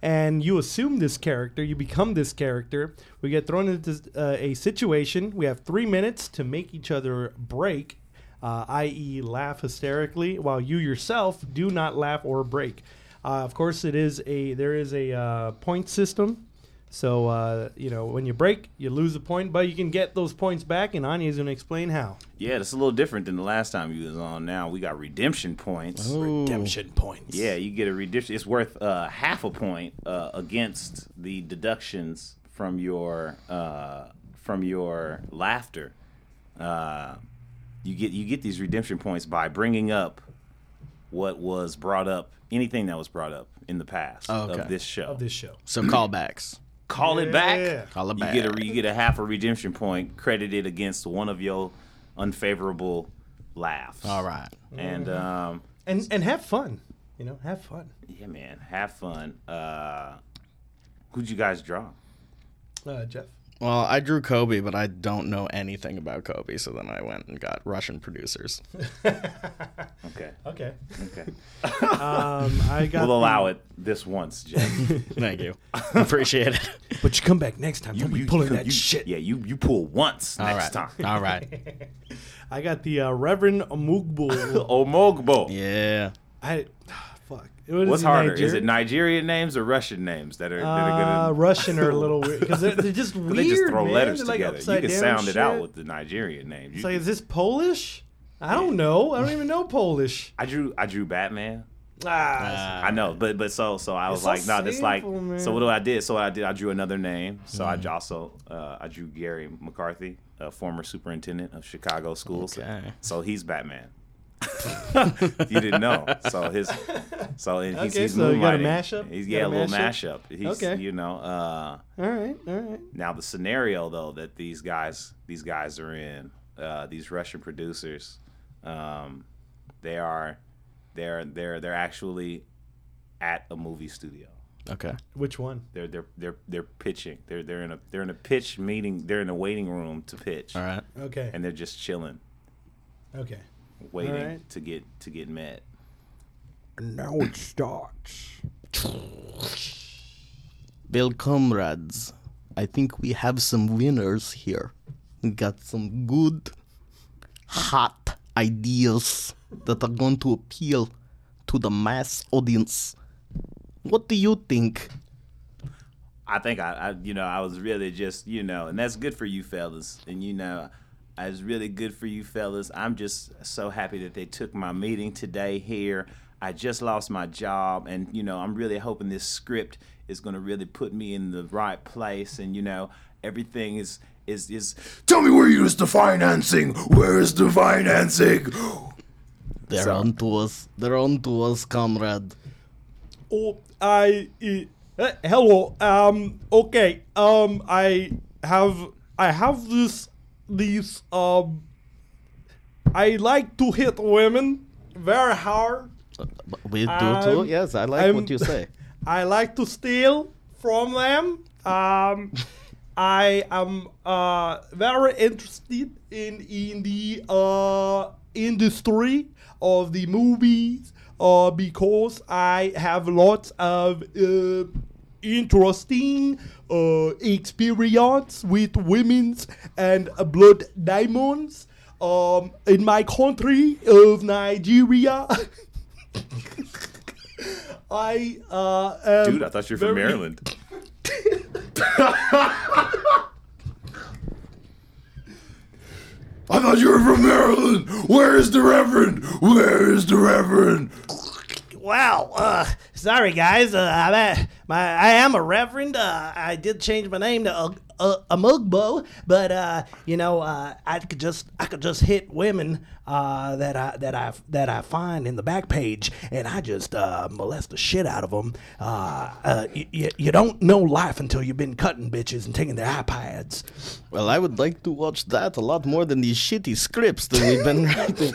And you assume this character, you become this character. We get thrown into uh, a situation. We have three minutes to make each other break uh, i.e., laugh hysterically, while you yourself do not laugh or break. Uh, of course, it is a there is a uh, point system, so uh, you know when you break, you lose a point, but you can get those points back, and Anya's going to explain how. Yeah, that's a little different than the last time you was on. Now we got redemption points. Redemption points. Yeah, you get a redemption. It's worth uh, half a point uh, against the deductions from your uh, from your laughter. Uh, you get you get these redemption points by bringing up what was brought up, anything that was brought up in the past Oh, okay. of this show. of this show. So callbacks. Call it back. Call it you get a you get a half a redemption point credited against one of your unfavorable laughs. All right. And um, And and have fun. You know, have fun. yeah, man, have fun. Uh, who'd you guys draw? Uh, Jeff. Well, I drew Kobe, but I don't know anything about Kobe, so then I went and got Russian producers. Okay, Okay. okay. Um, I got. We'll allow it this once, Jay. Thank you. Appreciate it. But you come back next time. Don't be pulling that you, shit. Yeah, you you pull once All next right. time. All right. I got the uh, Reverend Mugbu. Omogbo. Yeah. I. Fuck. It was What's in harder? Is it Nigerian names or Russian names that are that are Uh, gonna? Russian are a little weird because they're, they're just weird. they just throw man. letters They're like together. You can down sound it out with the Nigerian names. It's You like, can- is this Polish? I don't know. I don't even know Polish. I drew I drew Batman. Ah, I know, but but so so I was It's so like, no, nah, this like. man. So what do I did? So what I did, I drew another name. So I also uh, I drew Gary McCarthy, a former superintendent of Chicago schools. Okay. So he's Batman. you didn't know. So his, so and he's, Okay, he's so you got a mashup? He's You yeah, a got a little mashup? mashup. He's, Okay. you know, uh, All right, all right. now the scenario though that these guys these guys are in, uh, these Russian producers, um, they are, they're they're they're actually at a movie studio. Okay. Which one? They're they're they're they're pitching. They're they're in a they're in a pitch meeting. They're in a waiting room to pitch, All right. Okay. and they're just chilling, okay. Waiting Alright. to get to get met. Now it starts. Well, comrades, I think we have some winners here. We got some good, hot ideas that are going to appeal to the mass audience. What do you think? I think I, I, you know, I was really just, you know, and that's good for you fellas. And you know, I was really good for you fellas. I'm just so happy that they took my meeting today here. I just lost my job, and you know, I'm really hoping this script is going to really put me in the right place. And you know, everything is is is. Tell me where you is the financing? Where is the financing? They're So- on to us. They're on to us, comrade. Oh, I. Uh, hello. Um. Okay. Um. I have. I have this. These. Um. I like to hit women very hard. We do Um, too. Yes, I like I'm- what you say. I like to steal from them. Um. I am uh very interested in in the uh industry of the movies uh because I have lots of uh interesting uh experience with women's and uh, blood diamonds um in my country of Nigeria. I uh am Dude, I thought you were from Maryland. I thought you were from Maryland. Where is the Reverend? Where is the Reverend? Wow, uh, sorry guys. Uh, I'm a, my, I am a reverend. Uh, I did change my name to uh, uh, Amugbo, but uh, you know, uh, I could just I could just hit women uh, that I that I that I find in the back page, and I just uh, molest the shit out of them. Uh, uh, y- y- you don't know life until you've been cutting bitches and taking their iPads. Well, I would like to watch that a lot more than these shitty scripts that we've been writing.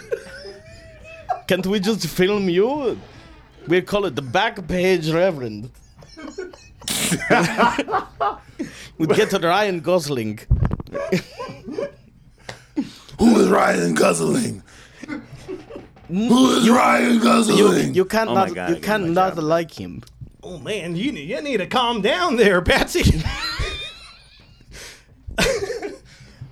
Can't we just film you? We call it the back page Reverend. We'd get to Ryan Gosling. Who is Ryan Gosling? Who is Ryan Gosling? you can't Oh my not, God, you I can't did my not job. like him. Oh man, you need, you need to calm down there, Patsy.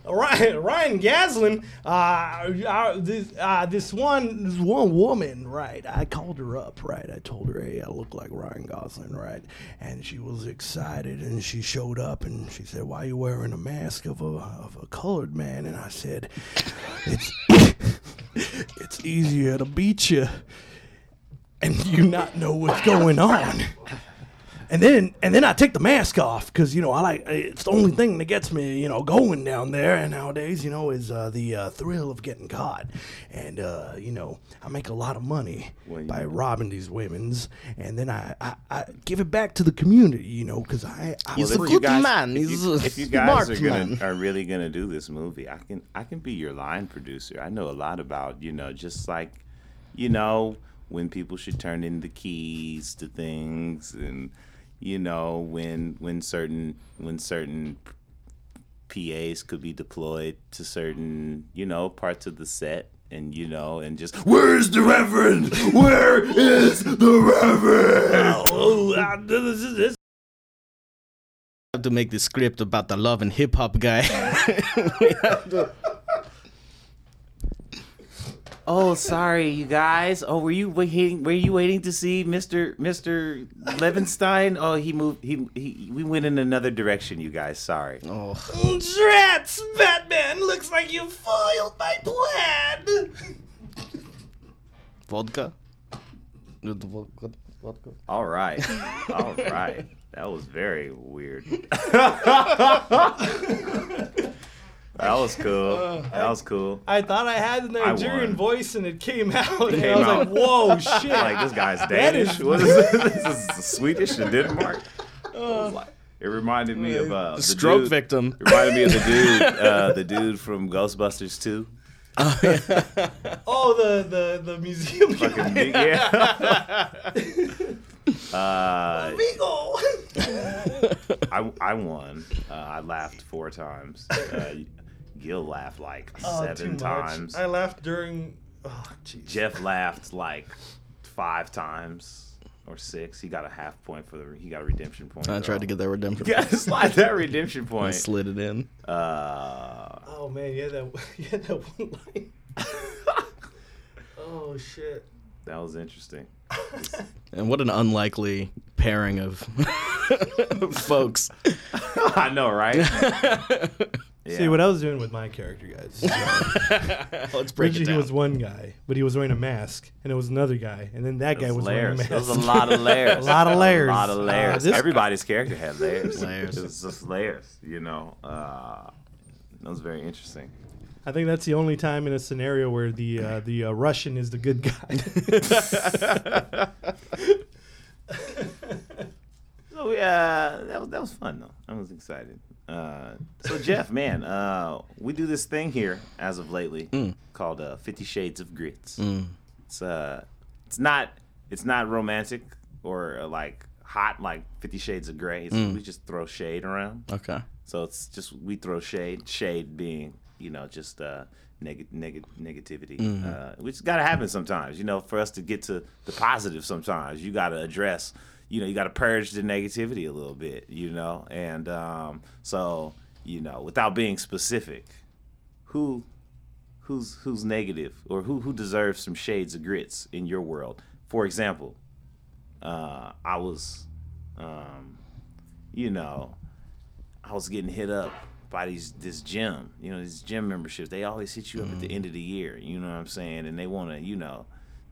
Ryan, Ryan Gosling, uh, uh, this, uh, this one, this one woman, right? I called her up, right? I told her, hey, I look like Ryan Gosling, right? And she was excited, and she showed up, and she said, "Why are you wearing a mask of a of a colored man?" And I said, "It's it's easier to beat you, and you not know what's going on." And then and then I take the mask off because you know I like it's the only thing that gets me you know going down there and nowadays you know is uh, the uh, thrill of getting caught and uh, you know I make a lot of money Well, by know. robbing these women's and then I, I, I give it back to the community you know because I, I He's Well, a if you good man. If He's you, a if you guys smart are gonna man. are really gonna do this movie, I can I can be your line producer. I know a lot about you know just like you know when people should turn in the keys to things and you know when when certain when certain PAs could be deployed to certain you know parts of the set and you know and just Where is the Reverend? Where is the Reverend? oh, uh, this is this. have to make the script about the love and hip hop guy. We have to- Oh, sorry, you guys. Oh, were you waiting? Were you waiting to see Mister Mister Levinstein? Oh, he moved. He, he we went in another direction, you guys. Sorry. oh, Drats, Batman! Looks like you foiled my plan. vodka. With the vodka. vodka. All right, all right. That was very weird. That was cool. That was cool. I thought I had the Nigerian voice and it came out. and I came was out. like, whoa, shit. Like this guy's That Danish. is- What is this? This is Swedish and Denmark. It like- It reminded me of uh, the Stroke dude- victim. It reminded me of the dude, uh, the dude from Ghostbusters 2. oh, the, the, the museum guy. Fucking big- yeah. uh, Beagle. I, I won. Uh, I laughed four times. Uh, Gil laughed like Oh, too seven much. times. I laughed during. Oh, jeez. Jeff laughed like five times or six. He got a half point for the. He got a redemption point. I tried to get that redemption. Yeah, slide that redemption I point. slid it in. Uh, Oh man, yeah, that yeah that one line. oh shit. that was interesting. And what an unlikely pairing of folks. I know, right? Yeah. See what I was doing with my character, guys. Let's break Originally, it he down. was one guy, but he was wearing a mask, and it was another guy, and then that guy was layers. wearing a There mask. was a lot of layers. A lot of layers. A lot of Uh, layers. this- Everybody's character had layers. Layers. It was just layers. You know. Uh, that was very interesting. I think that's the only time in a scenario where the uh, the uh, Russian is the good guy. So yeah, that was that was fun though. I was excited. Uh, so Jeff, man, uh, we do this thing here as of lately called uh, Fifty Shades of Grits. It's uh, it's not it's not romantic or uh, like hot like Fifty Shades of Grey. It's, We just throw shade around. Okay. So it's just we throw shade, shade being you know just uh, neg- neg- negativity, uh, which got to happen sometimes. You know, for us to get to the positive, sometimes you got to address. You know, you got to purge the negativity a little bit. You know, and um, so you know, without being specific, who who's who's negative or who who deserves some shades of grits in your world? For example, uh, I was, um, you know, I was getting hit up by these this gym, you know, these gym memberships. They always hit you up at the end of the year. You know what I'm saying? And they want to, you know,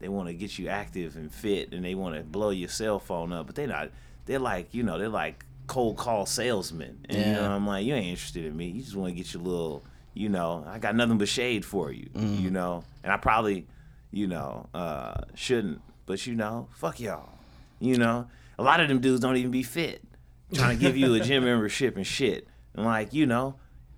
they want to get you active and fit, and they want to blow your cell phone up. But they're not. They're like, you know, they're like cold call salesmen. And you know, Yeah. I'm like, you ain't interested in me. You just want to get your little, you know, I got nothing but shade for you. You know, and I probably, you know, uh, shouldn't. But you know, fuck y'all. You know, a lot of them dudes don't even be fit trying to give you a gym membership and shit. And like, you know,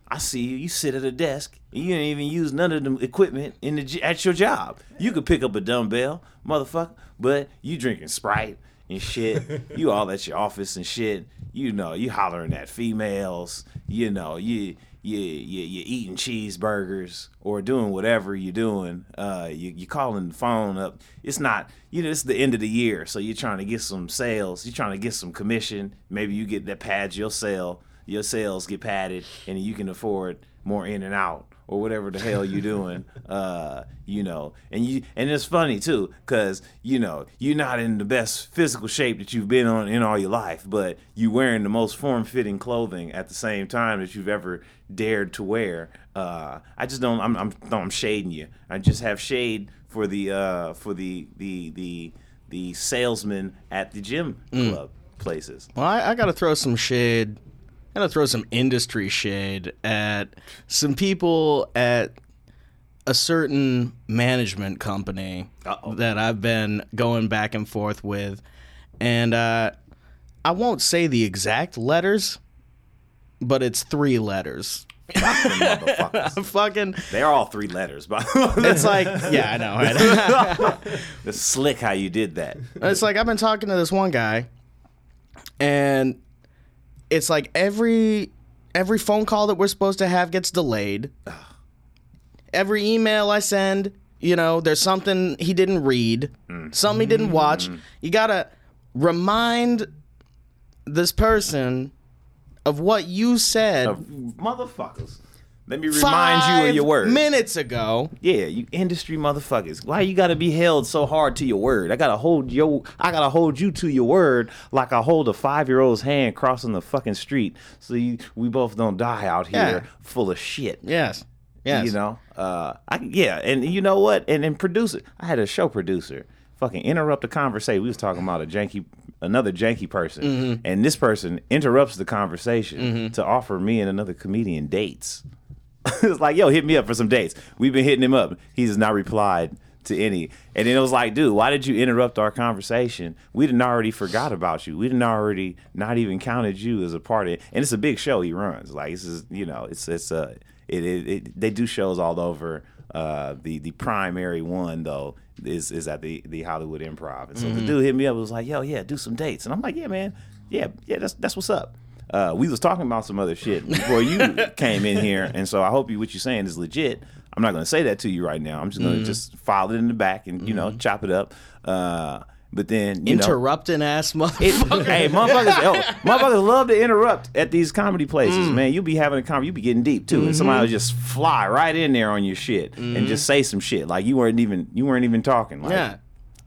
I see you. You sit at a desk. You didn't even use none of the equipment in the at your job. You could pick up a dumbbell, motherfucker, but you drinking Sprite and shit. you all at your office and shit. You know, you hollering at females. You know, you you you you eating cheeseburgers or doing whatever you're doing. Uh, you you calling the phone up. It's not you know it's the end of the year, so you're trying to get some sales. You're trying to get some commission. Maybe you get that pads your sale. Your sales get padded, and you can afford more in and out or whatever the hell you're doing. Uh, you know, and you and it's funny too, cause you know you're not in the best physical shape that you've been on in all your life, but you're wearing the most form-fitting clothing at the same time that you've ever dared to wear. Uh, I just don't. I'm, I'm I'm shading you. I just have shade for the uh, for the the the the salesman at the gym club places. Well, I, I got to throw some shade. To throw some industry shade at some people at a certain management company Uh-oh. that I've been going back and forth with, and uh, I won't say the exact letters, but it's three letters. Motherfuckers. Fucking, They're all three letters, but it's like, yeah, I know. It's slick how you did that. It's like I've been talking to this one guy, and it's like every every phone call that we're supposed to have gets delayed. Every email I send, you know, there's something he didn't read, mm. something he didn't watch. Mm. You gotta remind this person of what you said Motherfuckers. Let me remind you of your word. minutes ago. Yeah, you industry motherfuckers. Why you gotta be held so hard to your word? I gotta hold your I gotta hold you to your word like I hold a five year old's hand crossing the fucking street so you, we both don't die out here Yeah. full of shit. Yes, yes. You know? Uh I yeah, and you know what? And and producer I had a show producer fucking interrupt the conversation. We was talking about a janky another janky person. Mm-hmm. And this person interrupts the conversation to offer me and another comedian dates. it's like, yo, hit me up for some dates. We've been hitting him up. He's not replied to any. And then it was like, dude, why did you interrupt our conversation? We didn't already forgot about you. We didn't already not even counted you as a part of it. And it's a big show he runs. Like this is, you know, it's it's uh it, it, it they do shows all over. Uh, the the primary one though is is at the the Hollywood Improv. And so the dude hit me up. Was like, yo, yeah, do some dates. And I'm like, yeah, man, yeah, yeah, that's that's what's up. Uh, we was talking about some other shit before you came in here, and so I hope you what you're saying is legit. I'm not gonna say that to you right now. I'm just gonna mm-hmm. just file it in the back and you know mm-hmm. chop it up. Uh, but then you know, Interrupting ass it, motherfucker. hey, motherfuckers, oh, motherfuckers love to interrupt at these comedy places, mm. man. You'll be having a comedy, you'll be getting deep too, and somebody mm-hmm. will just fly right in there on your shit and just say some shit like you weren't even you weren't even talking. Like, yeah.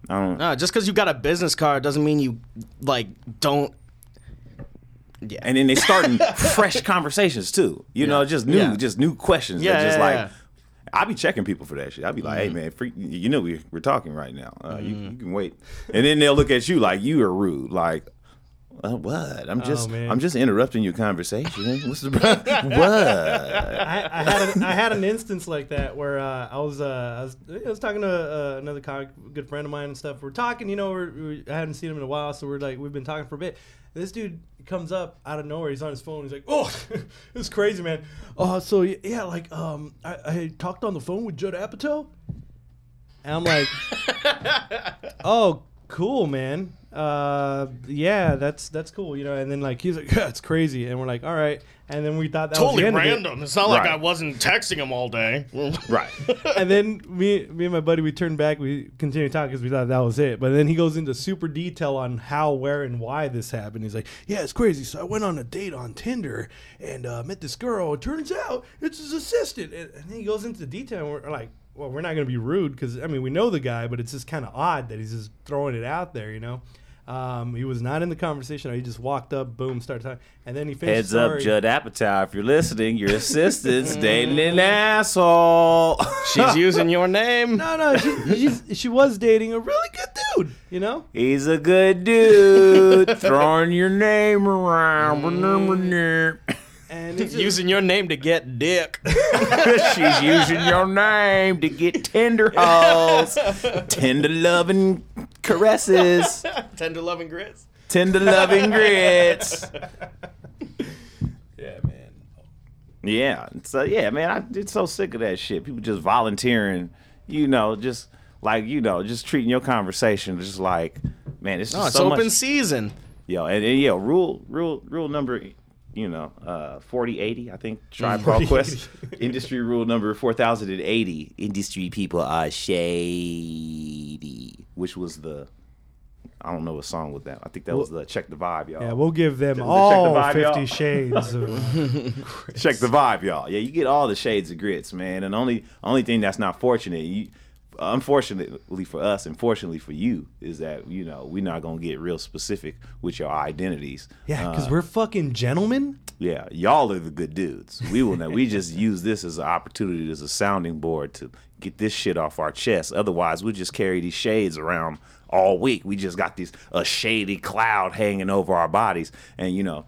I don't, No, just because you got a business card doesn't mean you like don't. Yeah. and then they starting fresh conversations too. You know, just new, Yeah. just new questions. Yeah, just yeah, like. yeah. Mm-hmm. I be checking people for that shit. I be like, "Hey man, freak, you know we we're talking right now. Uh, you, you can wait." And then they'll look at you like you are rude. Like, uh, what? I'm just man. I'm just interrupting your conversation. What's the what? I, I had an, I had an instance like that where uh, I was uh, I was I was talking to uh, another comic, good friend of mine and stuff. We're talking, you know, we're, we I hadn't seen him in a while, so we're like we've been talking for a bit. This dude comes up out of nowhere. He's on his phone. He's like, "Oh, it's crazy, man. Oh, so yeah, like um, I, I talked on the phone with Judd Apatow, and I'm like, oh, cool, man. Uh, yeah, that's that's cool, you know. And then like he's like, yeah, it's crazy, and we're like, all right. And then we thought that was Totally end of it. random. It's not like I wasn't texting him all day. right. and then me, me and my buddy, we turned back. We continued talking because we thought that was it. But then he goes into super detail on how, where, and why this happened. He's like, "Yeah, it's crazy. So I went on a date on Tinder and uh, met this girl. It turns out it's his assistant." And, and then he goes into detail. And we're like, "Well, we're not going to be rude because I mean we know the guy, but it's just kind of odd that he's just throwing it out there, you know." Um, he was not in the conversation. He just walked up, boom, started talking, and then he finished. Heads up. Judd Apatow. If you're listening, your assistant's dating an asshole. She's using your name. No, no, she, she's, she was dating a really good dude, you know. He's a good dude, throwing your name around. And just- Using your name to get dick. She's using your name to get tender hoes, tender loving caresses, Tender loving grits. tender loving grits. yeah, man. Yeah. So yeah, man, I get so sick of that shit. People just volunteering, you know, just like you know, just treating your conversation just like, man, it's just No, it's so open much. season. Yo, and, and yo, rule, rule, rule number, you know, uh, forty eighty. I think Tribe Called Quest industry rule number four thousand and eighty. Industry people are shady, which was the. I don't know what song was that. I think that was the check the vibe, y'all. Yeah, we'll give them Check the all vibe, y'all. Fifty Shades. Of, Check the vibe, y'all. Yeah, you get all the shades of grits, man. And only only thing that's not fortunate, you, unfortunately for us, and fortunately for you, is that you know we're not gonna get real specific with your identities. yeah, because Uh, we're fucking gentlemen. yeah, y'all are the good dudes. We will know. We just use this as an opportunity as a sounding board to get this shit off our chest. Otherwise, we'll just carry these shades around all week. We just got this a shady cloud hanging over our bodies, and you know,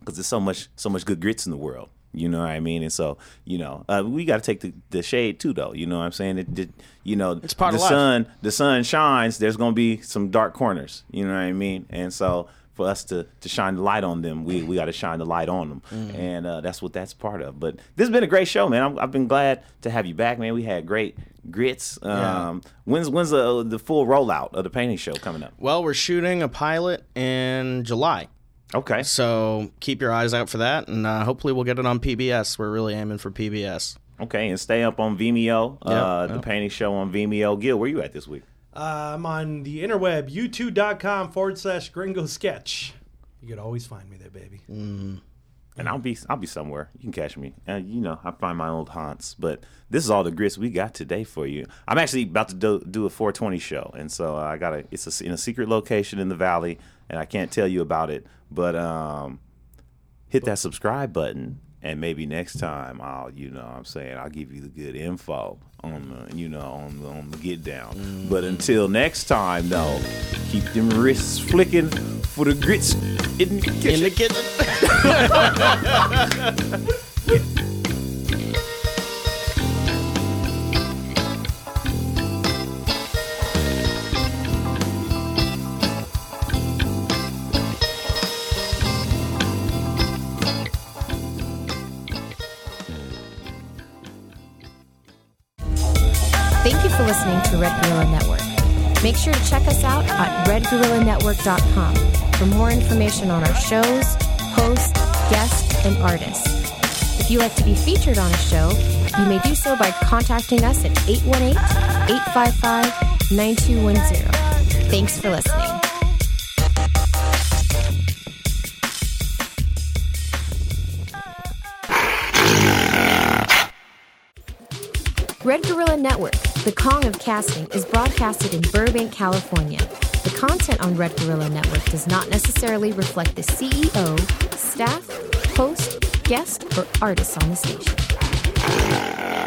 because there's so much so much good grits in the world. You know what I mean? And so, you know, uh, we got to take the, the shade too, though. You know what I'm saying? It, it, you know, It's part the of life. sun the sun shines. There's gonna be some dark corners. You know what I mean? And so, for us to to shine the light on them, we we got to shine the light on them, and uh, that's what that's part of. But this has been a great show, man. I'm, I've been glad to have you back, man. We had great grits. Um, When's when's the the full rollout of the painting show coming up? Well, we're shooting a pilot in July. Okay. So keep your eyes out for that, and uh, hopefully we'll get it on PBS. We're really aiming for PBS. Okay, and stay up on Vimeo. uh, The painting show on Vimeo. Gil, where you at this week? Uh, I'm on the interweb, youtube.com forward slash gringo sketch. You could always find me there, baby. and I'll be I'll be somewhere. You can catch me. And you know, I find my old haunts. But this is all the grits we got today for you. I'm actually about to do, do a 420 show, and so I got a it's a, in a secret location in the valley, and I can't tell you about it. But um, hit that subscribe button, and maybe next time I'll you know what I'm saying I'll give you the good info on the you know on the, on the get down. But until next time, though, keep them wrists flicking for the grits in the kitchen. In the kitchen. to Red Guerrilla Network. Make sure to check us out at redguerrillanetwork.com for more information on our shows, hosts, guests, and artists. If you'd like to be featured on a show, you may do so by contacting us at 818 855 9210. Thanks for listening. Red Guerrilla Network, the Kong of Casting, is broadcasted in Burbank, California. The content on Red Guerrilla Network does not necessarily reflect the CEO, staff, host, guest, or artists on the station.